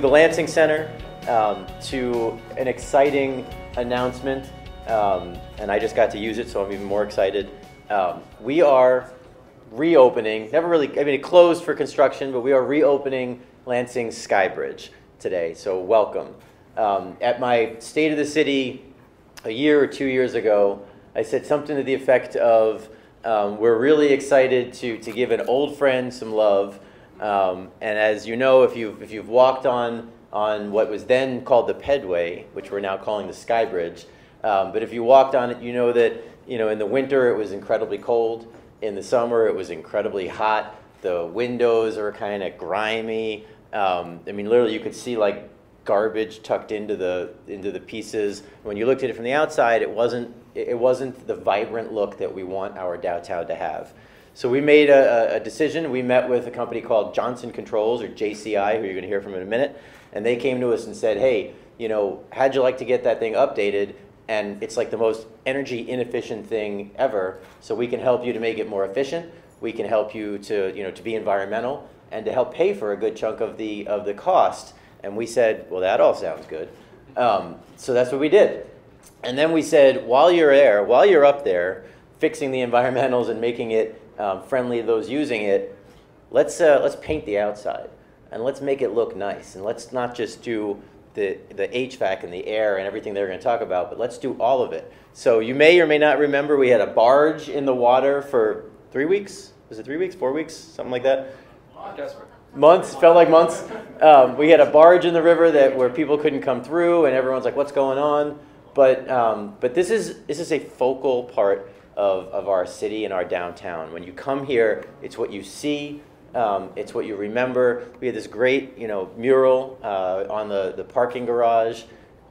the Lansing Center, um, to an exciting announcement. Um, and I just got to use it, so I'm even more excited. Um, we are reopening, never really, I mean, it closed for construction, but we are reopening Lansing Skybridge today, so welcome. Um, at my State of the City a year or two years ago, I said something to the effect of, um, we're really excited to, to give an old friend some love. Um, and as you know, if you've, if you've walked on, on what was then called the Pedway, which we're now calling the Sky Bridge, um, but if you walked on it, you know that you know in the winter it was incredibly cold. In the summer it was incredibly hot. The windows are kind of grimy. Um, I mean, literally, you could see like garbage tucked into the into the pieces. When you looked at it from the outside, it wasn't it wasn't the vibrant look that we want our downtown to have. So we made a, a- decision. We met with a company called Johnson Controls or JCI, who you're going to hear from in a minute, and they came to us and said, "Hey, you know, how'd you like to get that thing updated?" And it's like the most energy inefficient thing ever. So we can help you to make it more efficient. We can help you to you know to be environmental and to help pay for a good chunk of the of the cost. And we said, "Well, that all sounds good." Um, so that's what we did. And then we said, while you're there, while you're up there, fixing the environmentals and making it um, friendly to those using it, let's uh, let's paint the outside and let's make it look nice. And let's not just do the the HVAC and the air and everything they're going to talk about, but let's do all of it. So you may or may not remember we had a barge in the water for three weeks. Was it three weeks? Four weeks? Something like that months felt like months um, we had a barge in the river that where people couldn't come through and everyone's like what's going on but um, but this is this is a focal part of, of our city and our downtown when you come here it's what you see um, it's what you remember we had this great you know mural uh, on the, the parking garage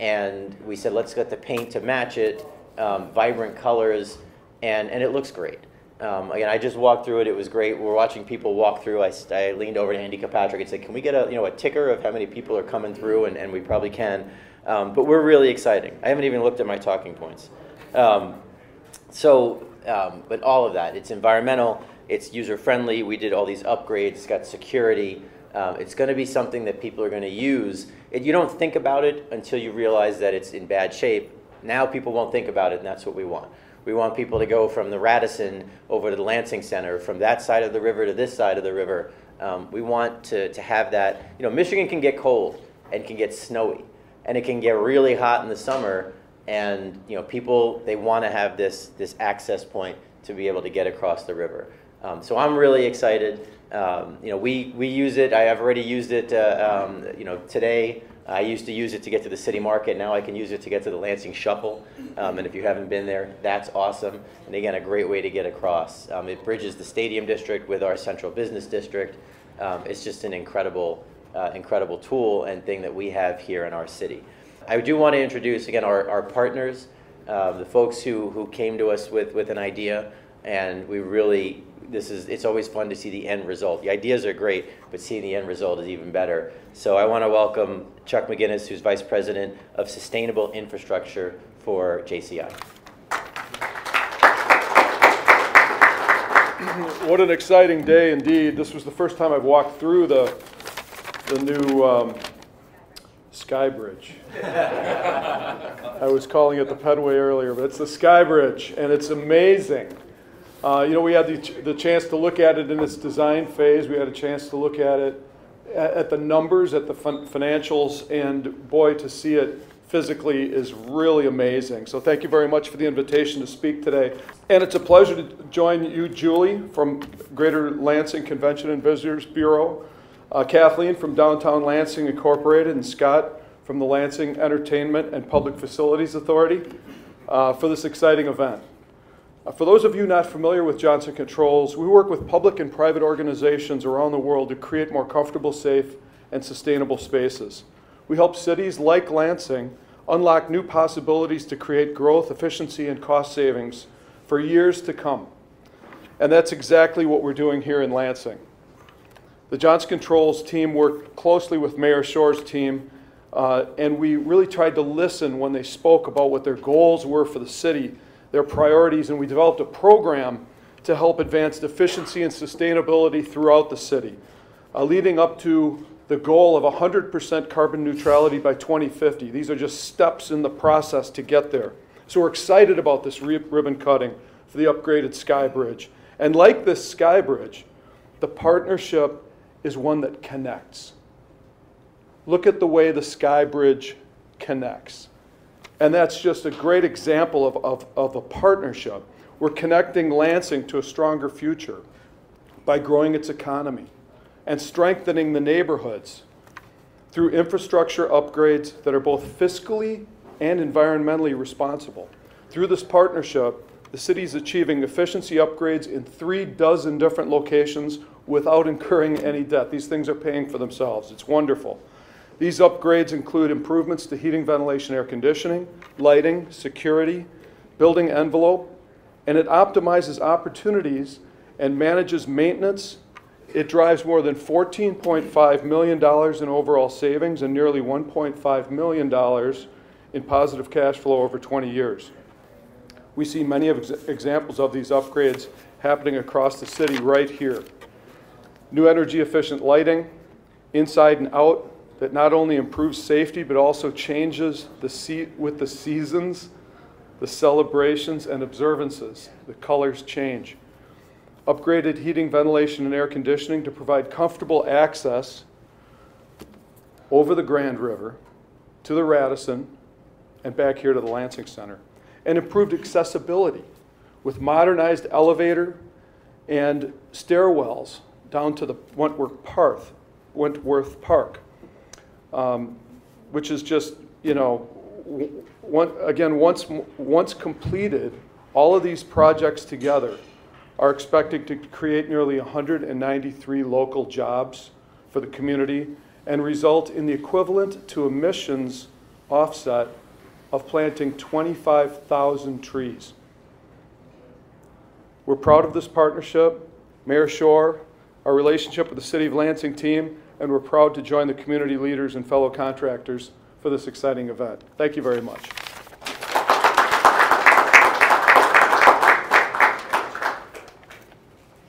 and we said let's get the paint to match it um, vibrant colors and, and it looks great um, again, I just walked through it. It was great. We're watching people walk through. I, I leaned over to Andy Kilpatrick and said, "Can we get a you know a ticker of how many people are coming through?" And, and we probably can. Um, but we're really exciting. I haven't even looked at my talking points. Um, so, um, but all of that. It's environmental. It's user friendly. We did all these upgrades. It's got security. Um, it's going to be something that people are going to use. It, you don't think about it until you realize that it's in bad shape. Now people won't think about it, and that's what we want. We want people to go from the Radisson over to the Lansing Center, from that side of the river to this side of the river. Um, we want to, to have that. You know, Michigan can get cold and can get snowy, and it can get really hot in the summer. And you know, people they want to have this this access point to be able to get across the river. Um, so I'm really excited. Um, you know, we, we use it. I have already used it. Uh, um, you know, today I used to use it to get to the city market. Now I can use it to get to the Lansing Shuffle. Um, and if you haven't been there, that's awesome. And again, a great way to get across. Um, it bridges the Stadium District with our Central Business District. Um, it's just an incredible, uh, incredible tool and thing that we have here in our city. I do want to introduce again our, our partners, uh, the folks who, who came to us with, with an idea, and we really this is it's always fun to see the end result. The ideas are great, but seeing the end result is even better. So I want to welcome Chuck McGinnis, who's Vice President of Sustainable Infrastructure for JCI. What an exciting day indeed. This was the first time I've walked through the, the new um, Sky Bridge. I was calling it the Pedway earlier, but it's the Sky Bridge, and it's amazing. Uh, you know, we had the, ch- the chance to look at it in its design phase. We had a chance to look at it at, at the numbers, at the fin- financials, and boy, to see it physically is really amazing. So thank you very much for the invitation to speak today. And it's a pleasure to join you, Julie, from Greater Lansing Convention and Visitors Bureau, uh, Kathleen from Downtown Lansing Incorporated, and Scott from the Lansing Entertainment and Public Facilities Authority uh, for this exciting event. Uh, for those of you not familiar with Johnson Controls, we work with public and private organizations around the world to create more comfortable, safe, and sustainable spaces. We help cities like Lansing unlock new possibilities to create growth, efficiency, and cost savings for years to come. And that's exactly what we're doing here in Lansing. The Johnson Controls team worked closely with Mayor Schor's team, uh, and we really tried to listen when they spoke about what their goals were for the city, their priorities, and we developed a program to help advance efficiency and sustainability throughout the city, uh, leading up to the goal of 100% carbon neutrality by 2050. These are just steps in the process to get there. So we're excited about this ribbon cutting for the upgraded Sky Bridge. And like this Sky Bridge, the partnership is one that connects. Look at the way the Sky Bridge connects. And that's just a great example of, of, of a partnership. We're connecting Lansing to a stronger future by growing its economy and strengthening the neighborhoods through infrastructure upgrades that are both fiscally and environmentally responsible. Through this partnership, the city is achieving efficiency upgrades in three dozen different locations without incurring any debt. These things are paying for themselves. It's wonderful. These upgrades include improvements to heating, ventilation, air conditioning, lighting, security, building envelope, and it optimizes opportunities and manages maintenance it drives more than $14.5 million in overall savings and nearly $1.5 million in positive cash flow over 20 years. We see many of ex examples of these upgrades happening across the city right here. New energy efficient lighting, inside and out, that not only improves safety but also changes the seat with the seasons, the celebrations, and observances. The colors change upgraded heating, ventilation, and air conditioning to provide comfortable access over the Grand River to the Radisson and back here to the Lansing Center, and improved accessibility with modernized elevator and stairwells down to the Wentworth Park, Wentworth Park, um, which is just, you know, one, again, once, once completed, all of these projects together are expected to create nearly 193 local jobs for the community and result in the equivalent to emissions offset of planting 25,000 trees. We're proud of this partnership, Mayor Schor, our relationship with the City of Lansing team, and we're proud to join the community leaders and fellow contractors for this exciting event. Thank you very much.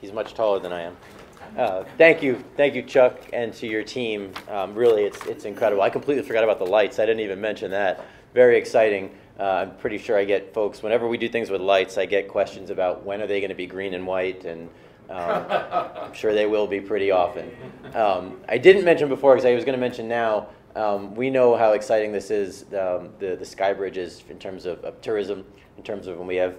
He's much taller than I am. Uh, thank you, thank you, Chuck, and to your team. Um, really, it's it's incredible. I completely forgot about the lights. I didn't even mention that. Very exciting. Uh, I'm pretty sure I get folks whenever we do things with lights. I get questions about when are they going to be green and white, and um, I'm sure they will be pretty often. Um, I didn't mention before because I was going to mention now. Um, we know how exciting this is. Um, the the Sky Bridge is in terms of, of tourism, in terms of when we have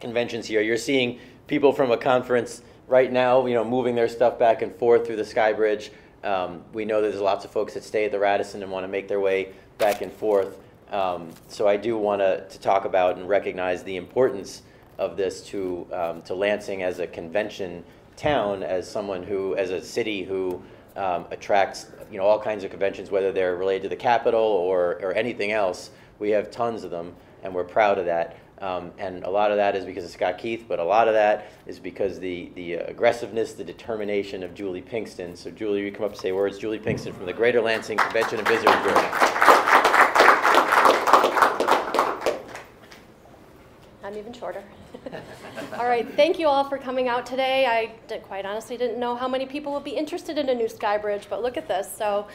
conventions here. You're seeing people from a conference right now, you know, moving their stuff back and forth through the Sky Bridge. Um, we know that there's lots of folks that stay at the Radisson and want to make their way back and forth. So I do want to talk about and recognize the importance of this to um, to Lansing as a convention town, as someone who, as a city who um, attracts you know all kinds of conventions, whether they're related to the capital or or anything else. We have tons of them, and we're proud of that. Um, and a lot of that is because of Scott Keith, but a lot of that is because the the aggressiveness, the determination of Julie Pingston. So Julie, you come up and say words. Julie Pingston from the Greater Lansing Convention and Visitors Bureau. I'm even shorter. All right, thank you all for coming out today. I did, quite honestly didn't know how many people would be interested in a new Sky Bridge, but look at this. So,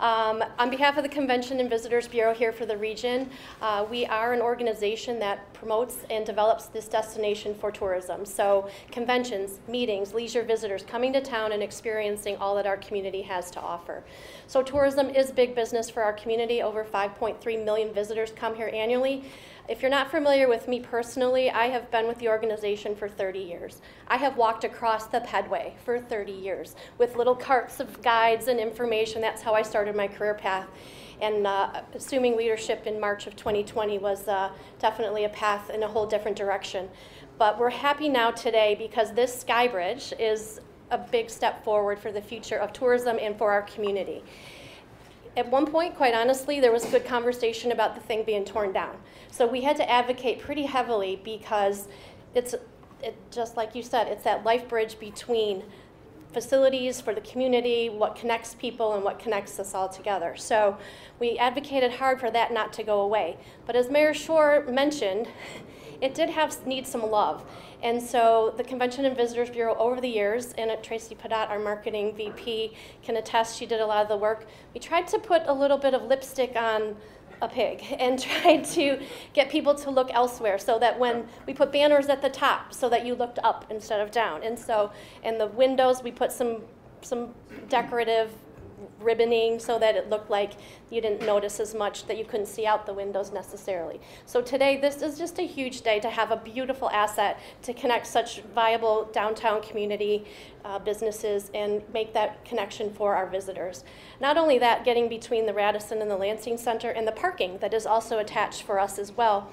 um, on behalf of the Convention and Visitors Bureau here for the region, uh, we are an organization that promotes and develops this destination for tourism. So, conventions, meetings, leisure visitors coming to town and experiencing all that our community has to offer. So, tourism is big business for our community. Over 5.3 million visitors come here annually. If you're not familiar with me personally, I have been with the organization for 30 years. I have walked across the Pedway for 30 years with little carts of guides and information. That's how I started my career path. And uh, assuming leadership in March of 2020 was uh, definitely a path in a whole different direction. But we're happy now today because this Sky Bridge is a big step forward for the future of tourism and for our community. At one point, quite honestly, there was good conversation about the thing being torn down. So we had to advocate pretty heavily because it's it, just like you said, it's that life bridge between facilities for the community, what connects people, and what connects us all together. So we advocated hard for that not to go away. But as Mayor Schor mentioned, it did have need some love. And so the Convention and Visitors Bureau over the years, and Tracy Padot, our marketing VP, can attest she did a lot of the work. We tried to put a little bit of lipstick on a pig and tried to get people to look elsewhere so that when we put banners at the top so that you looked up instead of down. And so in the windows we put some some decorative ribboning so that it looked like you didn't notice as much that you couldn't see out the windows necessarily. So today, this is just a huge day to have a beautiful asset to connect such viable downtown community uh, businesses and make that connection for our visitors. Not only that, getting between the Radisson and the Lansing Center and the parking that is also attached for us as well.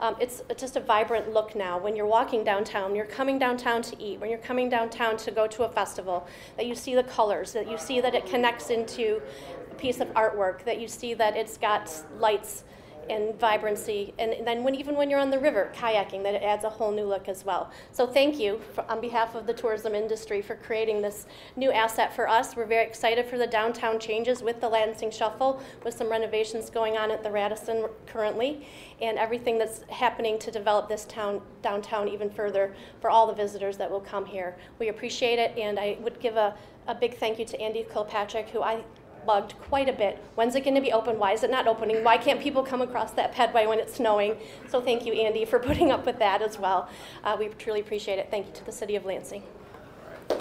Um, it's just a vibrant look now. When you're walking downtown, you're coming downtown to eat, when you're coming downtown to go to a festival, that you see the colors, that you see that it connects into a piece of artwork, that you see that it's got lights and vibrancy. And then when, even when you're on the river kayaking, that it adds a whole new look as well. So thank you for, on behalf of the tourism industry for creating this new asset for us. We're very excited for the downtown changes with the Lansing Shuffle, with some renovations going on at the Radisson currently, and everything that's happening to develop this town downtown even further for all the visitors that will come here. We appreciate it, and I would give a, a big thank you to Andy Kilpatrick, who I bugged quite a bit. When's it going to be open? Why is it not opening? Why can't people come across that pedway when it's snowing? So thank you, Andy, for putting up with that as well. Uh, we truly appreciate it. Thank you to the City of Lansing. All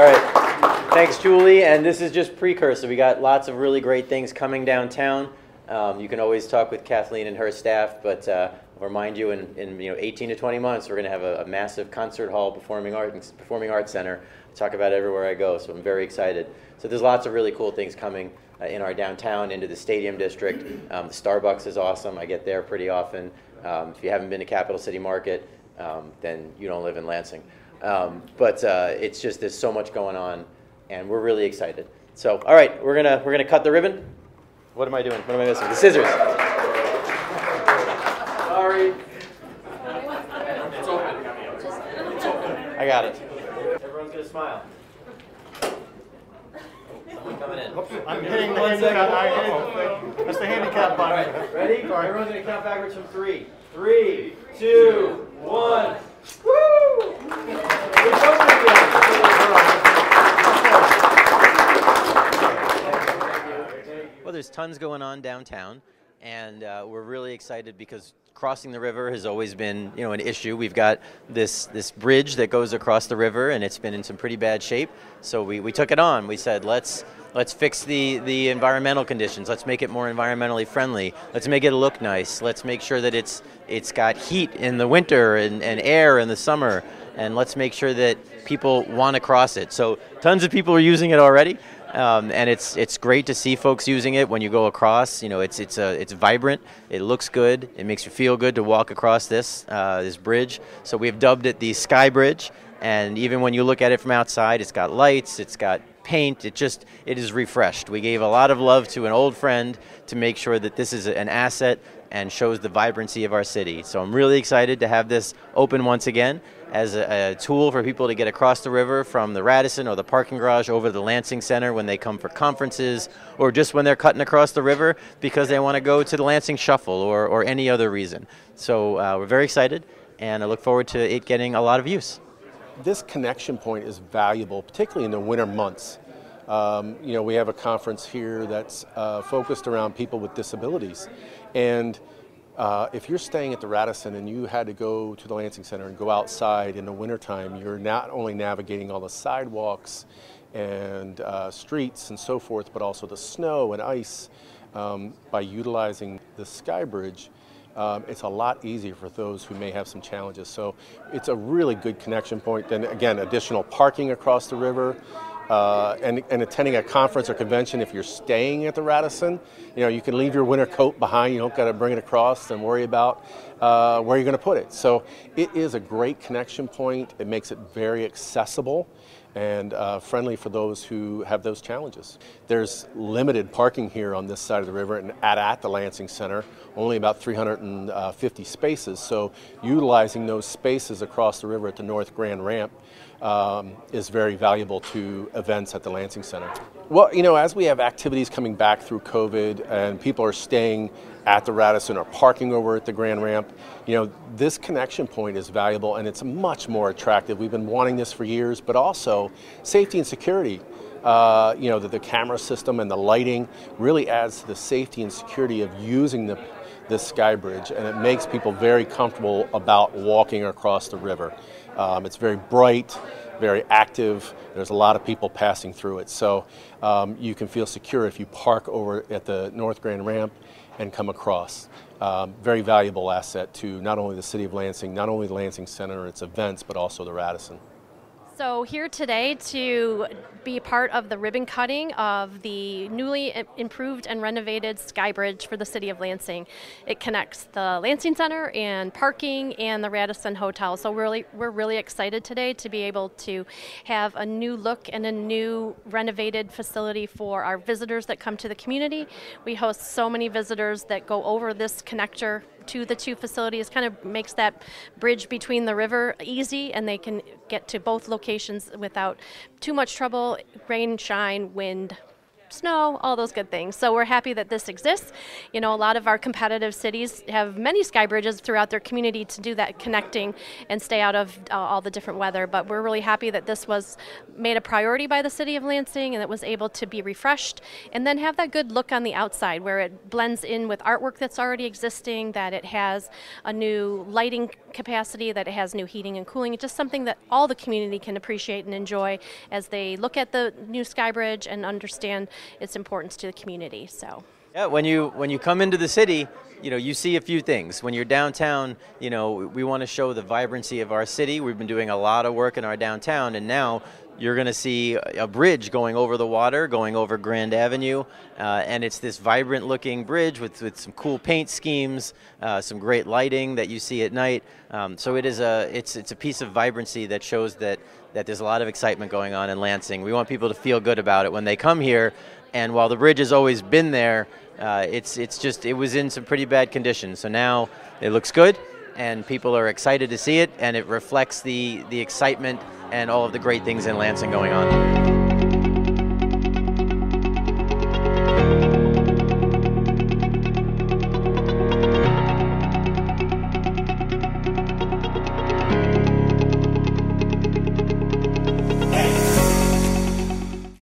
right. Thanks, Julie. And this is just precursor. We got lots of really great things coming downtown. Um, you can always talk with Kathleen and her staff, but uh, I'll remind you, in, in you know 18 to 20 months, we're going to have a, a, massive concert hall, performing arts performing arts center talk about it everywhere I go, so I'm very excited. So there's lots of really cool things coming uh, in our downtown, into the stadium district. Um, the Starbucks is awesome. I get there pretty often. Um, if you haven't been to Capital City Market, um, then you don't live in Lansing. Um, but uh, it's just there's so much going on, and we're really excited. So all right, we're gonna we're gonna cut the ribbon. What am I doing? What am I missing? The scissors. Sorry. It's open. I got it smile. Someone coming in. I'm hitting the handicap. I That's the handicap button. Right, ready? Everyone's going to count backwards from three. Three, two, one. Woo! Well, there's tons going on downtown, and uh, we're really excited because crossing the river has always been, you know, an issue. We've got this this bridge that goes across the river, and it's been in some pretty bad shape. So we, we took it on. We said, let's let's fix the the environmental conditions. Let's make it more environmentally friendly. Let's make it look nice. Let's make sure that it's it's got heat in the winter and, and air in the summer. And let's make sure that people want to cross it. So tons of people are using it already. Um, and it's it's great to see folks using it when you go across. You know, it's it's a, it's vibrant. It looks good. It makes you feel good to walk across this uh, this bridge. So we've dubbed it the Sky Bridge. And even when you look at it from outside, it's got lights. It's got paint. It just it is refreshed. We gave a lot of love to an old friend to make sure that this is an asset and shows the vibrancy of our city. So I'm really excited to have this open once again as a, a, tool for people to get across the river from the Radisson or the parking garage over to the Lansing Center when they come for conferences or just when they're cutting across the river because they want to go to the Lansing Shuffle or, or any other reason. So uh, we're very excited and I look forward to it getting a lot of use. This connection point is valuable, particularly in the winter months. Um, you know, we have a conference here that's uh, focused around people with disabilities. And uh, if you're staying at the Radisson and you had to go to the Lansing Center and go outside in the wintertime, you're not only navigating all the sidewalks and uh, streets and so forth, but also the snow and ice um, by utilizing the Sky Bridge. Um, it's a lot easier for those who may have some challenges. So it's a really good connection point. Then again, additional parking across the river uh, and, and, attending a conference or convention, if you're staying at the Radisson, you know, you can leave your winter coat behind. You don't got to bring it across and worry about uh, where you're going to put it. So it is a great connection point. It makes it very accessible and uh, friendly for those who have those challenges. There's limited parking here on this side of the river and at, at the Lansing Center, only about 350 spaces. So utilizing those spaces across the river at the North Grand Ramp um, is very valuable to events at the Lansing Center. Well, you know, as we have activities coming back through COVID and people are staying at the Radisson or parking over at the Grand Ramp, you know, this connection point is valuable and it's much more attractive. We've been wanting this for years, but also safety and security. Uh, you know, the, the camera system and the lighting really adds to the safety and security of using the, this sky bridge, and it makes people very comfortable about walking across the river. Um, it's very bright, very active. There's a lot of people passing through it. So um, you can feel secure if you park over at the North Grand Ramp and come across. Um, very valuable asset to not only the city of Lansing, not only the Lansing Center, its events, but also the Radisson. So here today to be part of the ribbon cutting of the newly improved and renovated Sky Bridge for the city of Lansing. It connects the Lansing Center and parking and the Radisson Hotel. So we're really, we're really excited today to be able to have a new look and a new renovated facility for our visitors that come to the community. We host so many visitors that go over this connector to the two facilities kind of makes that bridge between the river easy and they can get to both locations without too much trouble rain shine wind snow, all those good things. So we're happy that this exists. You know, a lot of our competitive cities have many sky bridges throughout their community to do that connecting and stay out of uh, all the different weather. But we're really happy that this was made a priority by the city of Lansing and it was able to be refreshed and then have that good look on the outside where it blends in with artwork that's already existing, that it has a new lighting capacity, that it has new heating and cooling. It's just something that all the community can appreciate and enjoy as they look at the new sky bridge and understand its importance to the community. So. Yeah, when you when you come into the city, you know you see a few things. When you're downtown, you know we want to show the vibrancy of our city. We've been doing a lot of work in our downtown, and now you're going to see a bridge going over the water, going over Grand Avenue, uh, and it's this vibrant looking bridge with, with some cool paint schemes, uh, some great lighting that you see at night. Um, so it is a it's it's a piece of vibrancy that shows that that there's a lot of excitement going on in Lansing. We want people to feel good about it when they come here and while the bridge has always been there, uh, it's it's just it was in some pretty bad condition. So now it looks good, and people are excited to see it, and it reflects the the excitement and all of the great things in Lansing going on.